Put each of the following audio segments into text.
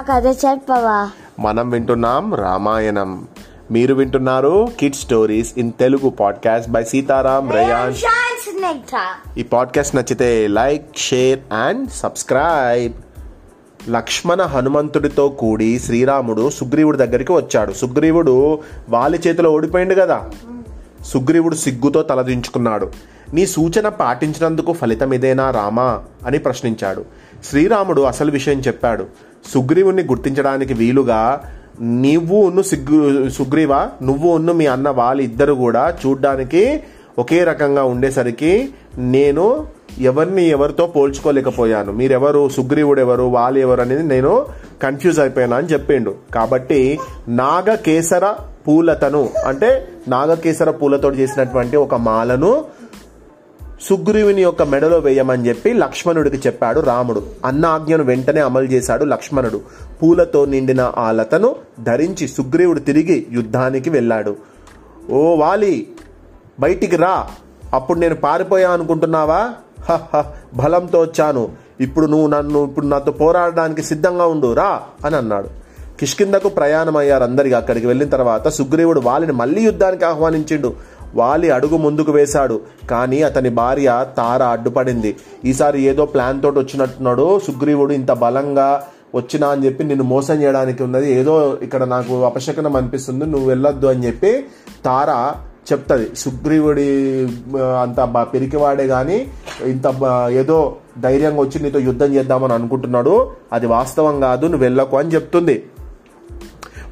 కథ చెప్పవా మనం వింటున్నాం రామాయణం. మీరు వింటున్నారు kid stories in Telugu podcast by Sitaram Rayan ఈ పాడ్కాస్ట్ నచ్చితే like share and subscribe Lakshmana హనుమంతుడితో కూడి శ్రీరాముడు సుగ్రీవుడి దగ్గరికి వచ్చాడు. సుగ్రీవుడు వాలి చేతిలో ఓడిపోయింది కదా. సుగ్రీవుడు సిగ్గుతో తలదించుకున్నాడు నీ సూచన పాటించినందుకు ఫలితం ఇదేనా రామా? అని ప్రశ్నించాడు. శ్రీరాముడు అసలు విషయం చెప్పాడు. సుగ్రీవుని గుర్తించడానికి వీలుగా నువ్వు ఉన్ను సిగ్గు సుగ్రీవ నువ్వు ఉన్ను మీ అన్న వాళ్ళు ఇద్దరు కూడా చూడ్డానికి ఒకే రకంగా ఉండేసరికి నేను ఎవరిని ఎవరితో పోల్చుకోలేకపోయాను. మీరెవరు సుగ్రీవుడు ఎవరు వాళ్ళు ఎవరు అనేది నేను కన్ఫ్యూజ్ అయిపోయాను అని చెప్పిండు. కాబట్టి నాగకేసర పూలతను అంటే నాగకేసర పూలతో చేసినటువంటి ఒక మాలను సుగ్రీవుని యొక్క మెడలో వేయమని చెప్పి లక్ష్మణుడికి చెప్పాడు రాముడు. అన్న ఆజ్ఞను వెంటనే అమలు చేశాడు లక్ష్మణుడు. పూలతో నిండిన ఆ లతను ధరించి సుగ్రీవుడు తిరిగి యుద్ధానికి వెళ్ళాడు. ఓ వాలి బయటికి రా. అప్పుడు నేను పారిపోయా అనుకుంటున్నావా? హ, హ, బలంతో వచ్చాను. ఇప్పుడు నువ్వు నన్ను ఇప్పుడు నాతో పోరాడడానికి సిద్ధంగా ఉండు రా అని అన్నాడు. కిష్కిందకు ప్రయాణం అయ్యారు అందరికి అక్కడికి వెళ్ళిన తర్వాత సుగ్రీవుడు వాలిని మళ్ళీ యుద్ధానికి ఆహ్వానించిండు. వాలి అడుగు ముందుకు వేశాడు. కానీ అతని భార్య తార అడ్డుపడింది. ఈసారి ఏదో ప్లాన్ తోటి వచ్చినట్టున్నాడు. సుగ్రీవుడు ఇంత బలంగా వచ్చినా అని చెప్పి నిన్ను మోసం చేయడానికి ఉన్నది. ఏదో ఇక్కడ నాకు అపశకనం అనిపిస్తుంది. నువ్వు వెళ్ళొద్దు అని చెప్పి తార చెప్తుంది. సుగ్రీవుడి అంత బా పిరికివాడే కానీ ఇంత ఏదో ధైర్యంగా వచ్చి నీతో యుద్ధం చేద్దామని అనుకుంటున్నాడు. అది వాస్తవం కాదు. నువ్వు వెళ్ళకు అని చెప్తుంది.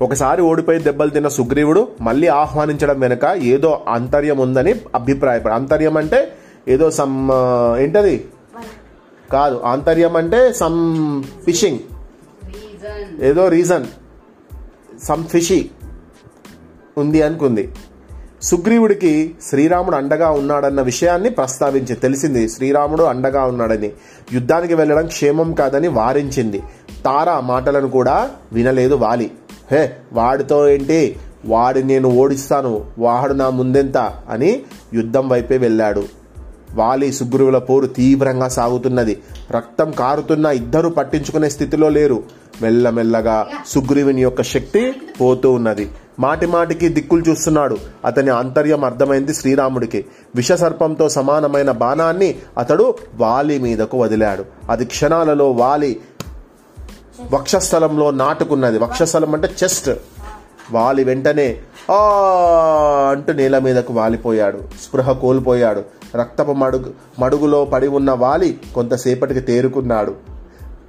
ఒకసారి ఓడిపోయి దెబ్బలు తిన్న సుగ్రీవుడు మళ్ళీ ఆహ్వానించడం వెనుక ఏదో అంతర్యం ఉందని అభిప్రాయపడ అంతర్యం అంటే ఏదో సమ్ ఏంటది? కాదు ఆంతర్యం అంటే సమ్ ఫిషింగ్. ఏదో రీజన్. సమ్ ఫిషి ఉంది అనుకుంది. సుగ్రీవుడికి శ్రీరాముడు అండగా ఉన్నాడన్న విషయాన్ని ప్రస్తావించి తెలిసింది. శ్రీరాముడు అండగా ఉన్నాడని. యుద్ధానికి వెళ్ళడం క్షేమం కాదని వారించింది. తార మాటలను కూడా వినలేదు వాలి. హే వాడితో ఏంటి? వాడి నేను ఓడిస్తాను వాడు నా ముందెంత? అని యుద్ధం వైపే వెళ్ళాడు. వాలి సుగ్రీవుల పోరు తీవ్రంగా సాగుతున్నది. రక్తం కారుతున్న ఇద్దరు పట్టించుకునే స్థితిలో లేరు. మెల్లమెల్లగా సుగ్రీవుని యొక్క శక్తి పోతూ ఉన్నది. మాటి మాటికి దిక్కులు చూస్తున్నాడు. అతని ఆంతర్యం అర్థమైంది శ్రీరాముడికి. విషసర్పంతో సమానమైన బాణాన్ని అతడు వాలి మీదకు వదిలాడు. అది క్షణాలలో వాలి వక్షస్థలంలో నాటుకున్నది. వక్షస్థలం అంటే చెస్ట్. వాలి వెంటనే ఆ అంటూ నేల మీదకు వాలిపోయాడు. స్పృహ కోల్పోయాడు. రక్తపు మడుగు మడుగులో పడి ఉన్న వాలి కొంతసేపటికి తేరుకున్నాడు.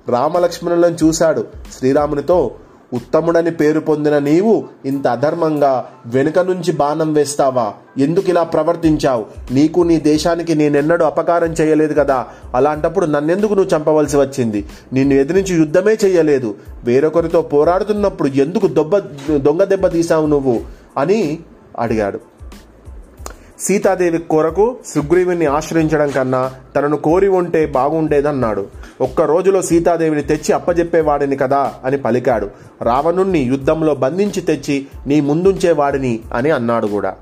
రామలక్ష్మణులను చూశాడు. శ్రీరామునితో ఉత్తముడని పేరు పొందిన నీవు ఇంత అధర్మంగా వెనుక నుంచి బాణం వేస్తావా? ఎందుకు ఇలా ప్రవర్తించావు? నీకు నీ దేశానికి నేనెన్నడూ అపకారం చేయలేదు కదా? అలాంటప్పుడు నన్నెందుకు నువ్వు చంపవలసి వచ్చింది? నిన్ను ఎదిరించి యుద్ధమే చేయలేదు. వేరొకరితో పోరాడుతున్నప్పుడు ఎందుకు దొబ్బ దొంగ దెబ్బ తీసావు నువ్వు? అని అడిగాడు. సీతాదేవి కొరకు సుగ్రీవుని ఆశ్రయించడం కన్నా తనను కోరి ఉంటే బాగుండేదన్నాడు. ఒక్క రోజులో సీతాదేవిని తెచ్చి అప్పజెప్పేవాడిని కదా అని పలికాడు. రావణుణ్ణి యుద్ధంలో బంధించి తెచ్చి నీ ముందుంచేవాడిని అని అన్నాడు కూడా.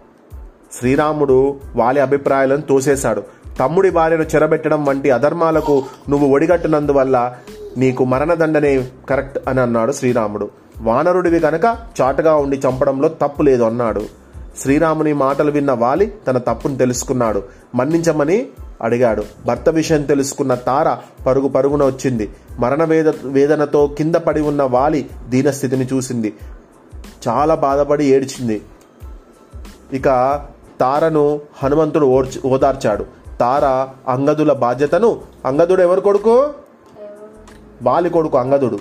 శ్రీరాముడు వాలి అభిప్రాయాలను తోసేశాడు. తమ్ముడి భార్యను చెరబెట్టడం వంటి అధర్మాలకు నువ్వు ఒడిగట్టినందువల్ల నీకు మరణదండనే కరెక్ట్ అని అన్నాడు శ్రీరాముడు. వానరుడివి కనుక చాటుగా ఉండి చంపడంలో తప్పు లేదు అన్నాడు. శ్రీరాముని మాటలు విన్న వాలి తన తప్పును తెలుసుకున్నాడు. మన్నించమని అడిగాడు. భర్త విషయం తెలుసుకున్న తార పరుగు పరుగున వచ్చింది. మరణ వేద వేదనతో కింద పడి ఉన్న వాలి దీనస్థితిని చూసింది. చాలా బాధపడి ఏడ్చింది. ఇక తారను హనుమంతుడు ఓర్చి ఓదార్చాడు. తార అంగదుల బాధ్యతను అంగదుడు ఎవరు కొడుకు? వాలి కొడుకు అంగదుడు.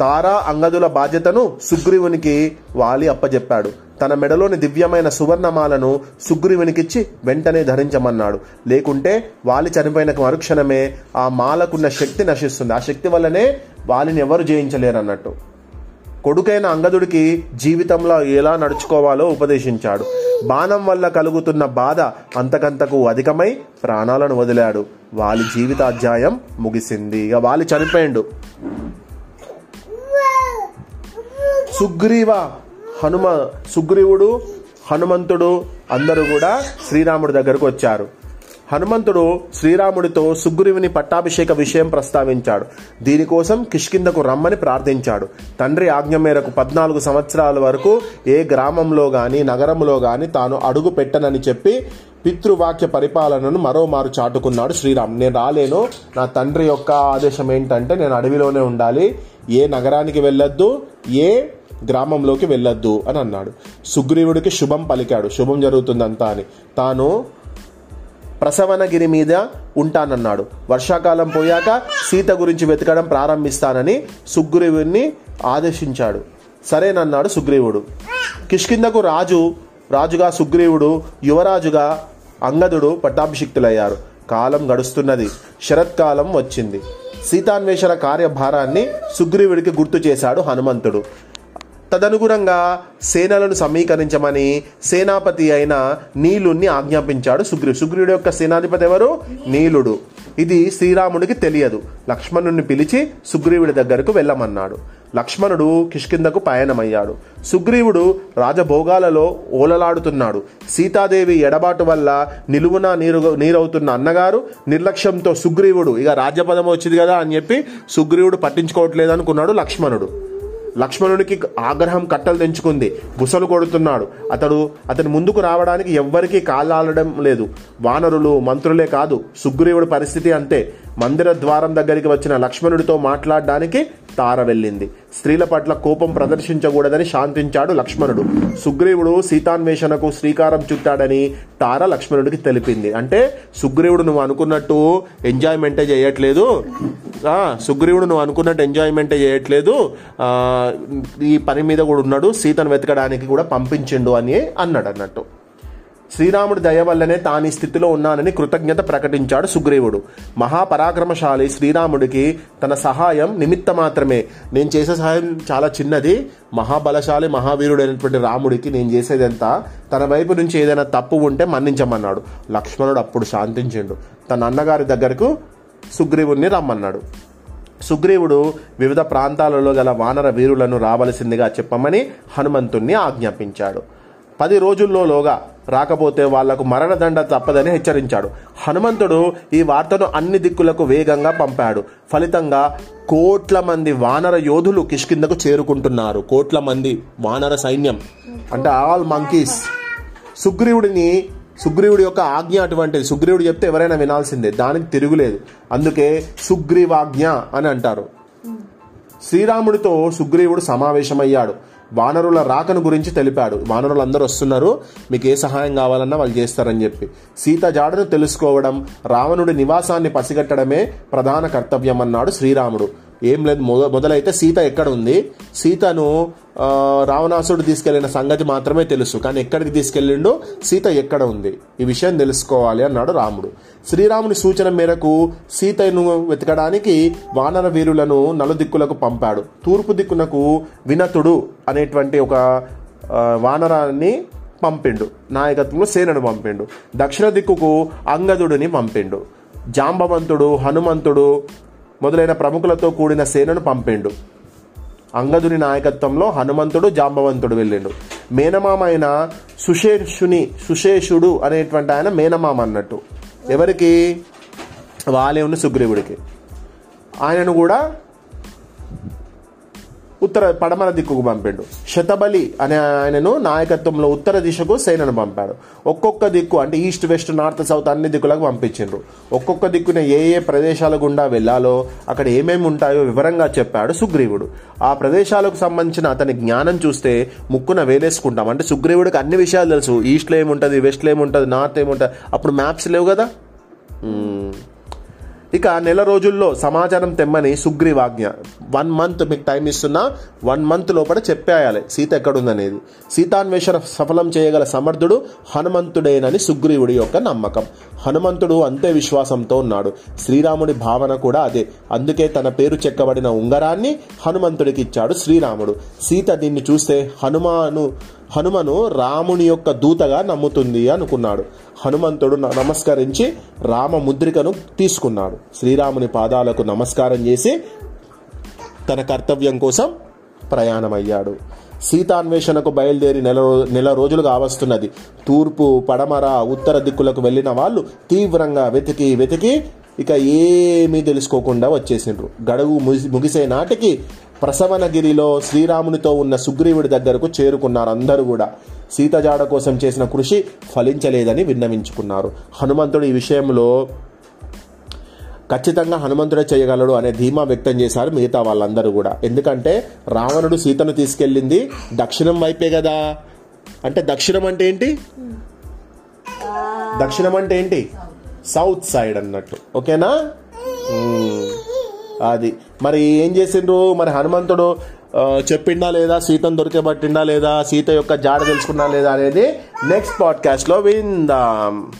తారా అంగదుల బాధ్యతను సుగ్రీవునికి వాలి అప్పజెప్పాడు. తన మెడలోని దివ్యమైన సువర్ణమాలను సుగ్రీవునికిచ్చి వెంటనే ధరించమన్నాడు. లేకుంటే వాలి చనిపోయిన మరుక్షణమే ఆ మాలకున్న శక్తి నశిస్తుంది. ఆ శక్తి వల్లనే వాలిని ఎవరు జయించలేరు అన్నట్టు కొడుకైన అంగదుడికి జీవితంలో ఎలా నడుచుకోవాలో ఉపదేశించాడు. బాణం వల్ల కలుగుతున్న బాధ అంతకంతకు అధికమై ప్రాణాలను వదిలాడు. వాలి జీవితాధ్యాయం ముగిసింది. ఇక వాలి చనిపోయిండు. సుగ్రీవ హనుమ సుగ్రీవుడు హనుమంతుడు అందరూ కూడా శ్రీరాముడి దగ్గరకు వచ్చారు. హనుమంతుడు శ్రీరాముడితో సుగ్రీవుని పట్టాభిషేక విషయం ప్రస్తావించాడు. దీనికోసం కిష్కిందకు రమ్మని ప్రార్థించాడు. తండ్రి ఆజ్ఞ మేరకు పద్నాలుగు సంవత్సరాల వరకు ఏ గ్రామంలో కానీ నగరంలో కానీ తాను అడుగు పెట్టనని చెప్పి పితృవాక్య పరిపాలనను మరోమారు చాటుకున్నాడు శ్రీరామ్ నేను రాలేను. నా తండ్రి యొక్క ఆదేశం ఏంటంటే నేను అడవిలోనే ఉండాలి. ఏ నగరానికి వెళ్ళొద్దు ఏ గ్రామంలోకి వెళ్ళొద్దు అని అన్నాడు. సుగ్రీవుడికి శుభం పలికాడు. శుభం జరుగుతుందంతా అని. తాను ప్రసవనగిరి మీద ఉంటానన్నాడు. వర్షాకాలం పోయాక సీత గురించి వెతకడం ప్రారంభిస్తానని సుగ్రీవుడిని ఆదేశించాడు. సరేనన్నాడు సుగ్రీవుడు. కిష్కిందకు రాజు రాజుగా సుగ్రీవుడు యువరాజుగా అంగదుడు పట్టాభిషిక్తులయ్యారు. కాలం గడుస్తున్నది. శరత్కాలం వచ్చింది. సీతాన్వేషణ కార్యభారాన్ని సుగ్రీవుడికి గుర్తు చేశాడు హనుమంతుడు. తదనుగుణంగా సేనలను సమీకరించమని సేనాపతి అయిన నీలుణ్ణి ఆజ్ఞాపించాడు సుగ్రీవు సుగ్రీవుడు యొక్క సేనాధిపతి ఎవరు? నీలుడు. ఇది శ్రీరాముడికి తెలియదు. లక్ష్మణుణ్ణి పిలిచి సుగ్రీవుడి దగ్గరకు వెళ్ళమన్నాడు. లక్ష్మణుడు కిష్కిందకు పయనమయ్యాడు. సుగ్రీవుడు రాజభోగాలలో ఓలలాడుతున్నాడు. సీతాదేవి ఎడబాటు వల్ల నిలువున నీరు నీరవుతున్న అన్నగారు నిర్లక్ష్యంతో సుగ్రీవుడు ఇక రాజ్యపదం వచ్చింది కదా అని చెప్పి సుగ్రీవుడు పట్టించుకోవట్లేదు అనుకున్నాడు లక్ష్మణుడు. లక్ష్మణునికి ఆగ్రహం కట్టలు తెంచుకుంది. గుసలు కొడుతున్నాడు. అతడు అతని ముందుకు రావడానికి ఎవ్వరికీ కాలాడడం లేదు. వానరులు మంత్రులే కాదు సుగ్రీవుడి పరిస్థితి అంతే. మందిర ద్వారం దగ్గరికి వచ్చిన లక్ష్మణుడితో మాట్లాడడానికి తార వెళ్ళింది. స్త్రీల పట్ల కోపం ప్రదర్శించకూడదని శాంతించాడు లక్ష్మణుడు. సుగ్రీవుడు సీతాన్వేషణకు శ్రీకారం చుట్టాడని తార లక్ష్మణుడికి తెలిపింది. అంటే సుగ్రీవుడు నువ్వు అనుకున్నట్టు ఎంజాయ్మెంటే చేయట్లేదు. సుగ్రీవుడు నువ్వు అనుకున్నట్టు ఎంజాయ్మెంటే చేయట్లేదు. ఈ పని మీద కూడా ఉన్నాడు. సీతను వెతకడానికి కూడా పంపించిండు అని అన్నాడు అన్నట్టు. శ్రీరాముడి దయ వల్లనే తాను ఈ స్థితిలో ఉన్నానని కృతజ్ఞత ప్రకటించాడు సుగ్రీవుడు. మహాపరాక్రమశాలి శ్రీరాముడికి తన సహాయం నిమిత్త మాత్రమే. నేను చేసే సహాయం చాలా చిన్నది. మహాబలశాలి మహావీరుడైనటువంటి రాముడికి నేను చేసేదంతా తన వైపు నుంచి ఏదైనా తప్పు ఉంటే మన్నించమన్నాడు. లక్ష్మణుడు అప్పుడు శాంతించిండు. తన అన్నగారి దగ్గరకు సుగ్రీవుణ్ణి రమ్మన్నాడు. సుగ్రీవుడు వివిధ ప్రాంతాలలో గల వానర వీరులను రావలసిందిగా చెప్పమని హనుమంతుణ్ణి ఆజ్ఞాపించాడు. పది రోజుల్లోగా రాకపోతే వాళ్ళకు మరణదండ తప్పదని హెచ్చరించాడు. హనుమంతుడు ఈ వార్తను అన్ని దిక్కులకు వేగంగా పంపాడు. ఫలితంగా కోట్ల మంది వానర యోధులు కిష్కిందకు చేరుకుంటున్నారు. కోట్ల మంది వానర సైన్యం. అంటే ఆల్ మంకీస్. సుగ్రీవుడిని సుగ్రీవుడి యొక్క ఆజ్ఞ అటువంటిది. సుగ్రీవుడు చెప్తే ఎవరైనా వినాల్సిందే. దానికి తిరుగులేదు అందుకే సుగ్రీవాజ్ఞ అని అంటారు. శ్రీరాముడితో సుగ్రీవుడు సమావేశమయ్యాడు. వానరుల రాకను గురించి తెలిపాడు. వానరులు అందరూ వస్తున్నారు. మీకు ఏ సహాయం కావాలన్నా వాళ్ళు చేస్తారని చెప్పి. సీత జాడను తెలుసుకోవడం రావణుడి నివాసాన్ని పసిగట్టడమే ప్రధాన కర్తవ్యం అన్నాడు శ్రీరాముడు. ఏం లేదు. మొద మొదలైతే సీత ఎక్కడ ఉంది సీతను రావణాసుడు తీసుకెళ్ళిన సంగతి మాత్రమే తెలుసు. కానీ ఎక్కడికి తీసుకెళ్ళిండో సీత ఎక్కడ ఉంది? ఈ విషయం తెలుసుకోవాలి అన్నాడు రాముడు. శ్రీరాముని సూచన మేరకు సీతను వెతకడానికి వానర వీరులను నలుదిక్కులకు పంపాడు. తూర్పు దిక్కునకు వినతుడు అనేటువంటి ఒక వానరాన్ని పంపిండు. నాయకత్వంలో సేనను పంపిండు. దక్షిణ దిక్కుకు అంగదుడిని పంపిండు. జాంబవంతుడు హనుమంతుడు మొదలైన ప్రముఖులతో కూడిన సేనను పంపిండు. అంగదుని నాయకత్వంలో హనుమంతుడు జాంబవంతుడు వెళ్ళిండు. మేనమామ అయిన సుశేషుని సుశేషుడు అనేటువంటి ఆయన మేనమామ అన్నట్టు. ఎవరికి? వాలేవుని సుగ్రీవుడికి. ఆయనను కూడా ఉత్తర పడమర దిక్కుకు పంపాడు. శతబలి అనే ఆయనను నాయకత్వంలో ఉత్తర దిశకు సేనను పంపాడు ఒక్కొక్క దిక్కు అంటే ఈస్ట్ వెస్ట్ నార్త్ సౌత్ అన్ని దిక్కులకు పంపించిండ్రు. ఒక్కొక్క దిక్కున ఏ ఏ ప్రదేశాల గుండా వెళ్ళాలో అక్కడ ఏమేమి ఉంటాయో వివరంగా చెప్పాడు సుగ్రీవుడు. ఆ ప్రదేశాలకు సంబంధించిన అతని జ్ఞానం చూస్తే ముక్కున వేలేసుకుంటాం. అంటే సుగ్రీవుడికి అన్ని విషయాలు తెలుసు. ఈస్ట్లో ఏముంటుంది వెస్ట్లో ఏముంటుంది నార్త్ ఏముంటుంది. అప్పుడు మ్యాప్స్ లేవు కదా? ఇక నెల రోజుల్లో సమాచారం తెమ్మని సుగ్రీవాజ్ఞ. వన్ మంత్ మీకు టైం ఇస్తున్నా వన్ మంత్ లోపల చెప్పేయాలి. సీత ఎక్కడుందనేది. సీతాన్వేషణ సఫలం చేయగల సమర్థుడు హనుమంతుడేనని సుగ్రీవుడి యొక్క నమ్మకం. హనుమంతుడు అంతే విశ్వాసంతో ఉన్నాడు. శ్రీరాముడి భావన కూడా అదే. అందుకే తన పేరు చెక్కబడిన ఉంగరాన్ని హనుమంతుడికి ఇచ్చాడు శ్రీరాముడు. సీత దీన్ని చూస్తే హనుమాను హనుమను రాముని యొక్క దూతగా నమ్ముతుంది అనుకున్నాడు. హనుమంతుడు న- నమస్కరించి రామ ముద్రికను తీసుకున్నాడు. శ్రీరాముని పాదాలకు నమస్కారం చేసి తన కర్తవ్యం కోసం ప్రయాణమయ్యాడు. సీతాన్వేషణకు బయలుదేరి నెల నెల రోజులు కావస్తున్నది తూర్పు పడమర ఉత్తర దిక్కులకు వెళ్ళిన వాళ్ళు తీవ్రంగా వెతికి వెతికి ఇక ఏమీ తెలుసుకోకుండా వచ్చేసిండ్రు. గడువు ముగి- ముగిసే నాటికి ప్రసవనగిరిలో శ్రీరామునితో ఉన్న సుగ్రీవుడి దగ్గరకు చేరుకున్నారు అందరూ కూడా. సీత జాడ కోసం చేసిన కృషి ఫలించలేదని విన్నవించుకున్నారు. హనుమంతుడు ఈ విషయంలో ఖచ్చితంగా హనుమంతుడే చేయగలడు అనే ధీమా వ్యక్తం చేశారు మిగతా వాళ్ళందరూ కూడా. ఎందుకంటే రావణుడు సీతను తీసుకెళ్ళింది దక్షిణం వైపే కదా. అంటే దక్షిణం అంటే ఏంటి? దక్షిణం అంటే ఏంటి? సౌత్ సైడ్ అన్నట్టు. ఓకేనా? అది. మరి ఏం చేసిండ్రు? మరి హనుమంతుడు చెప్పిండా లేదా? సీతను దొరికేబట్టిండా లేదా? సీత యొక్క జాడ తెలుసుకున్నా లేదా అనేది నెక్స్ట్ పాడ్కాస్ట్లో విందాం.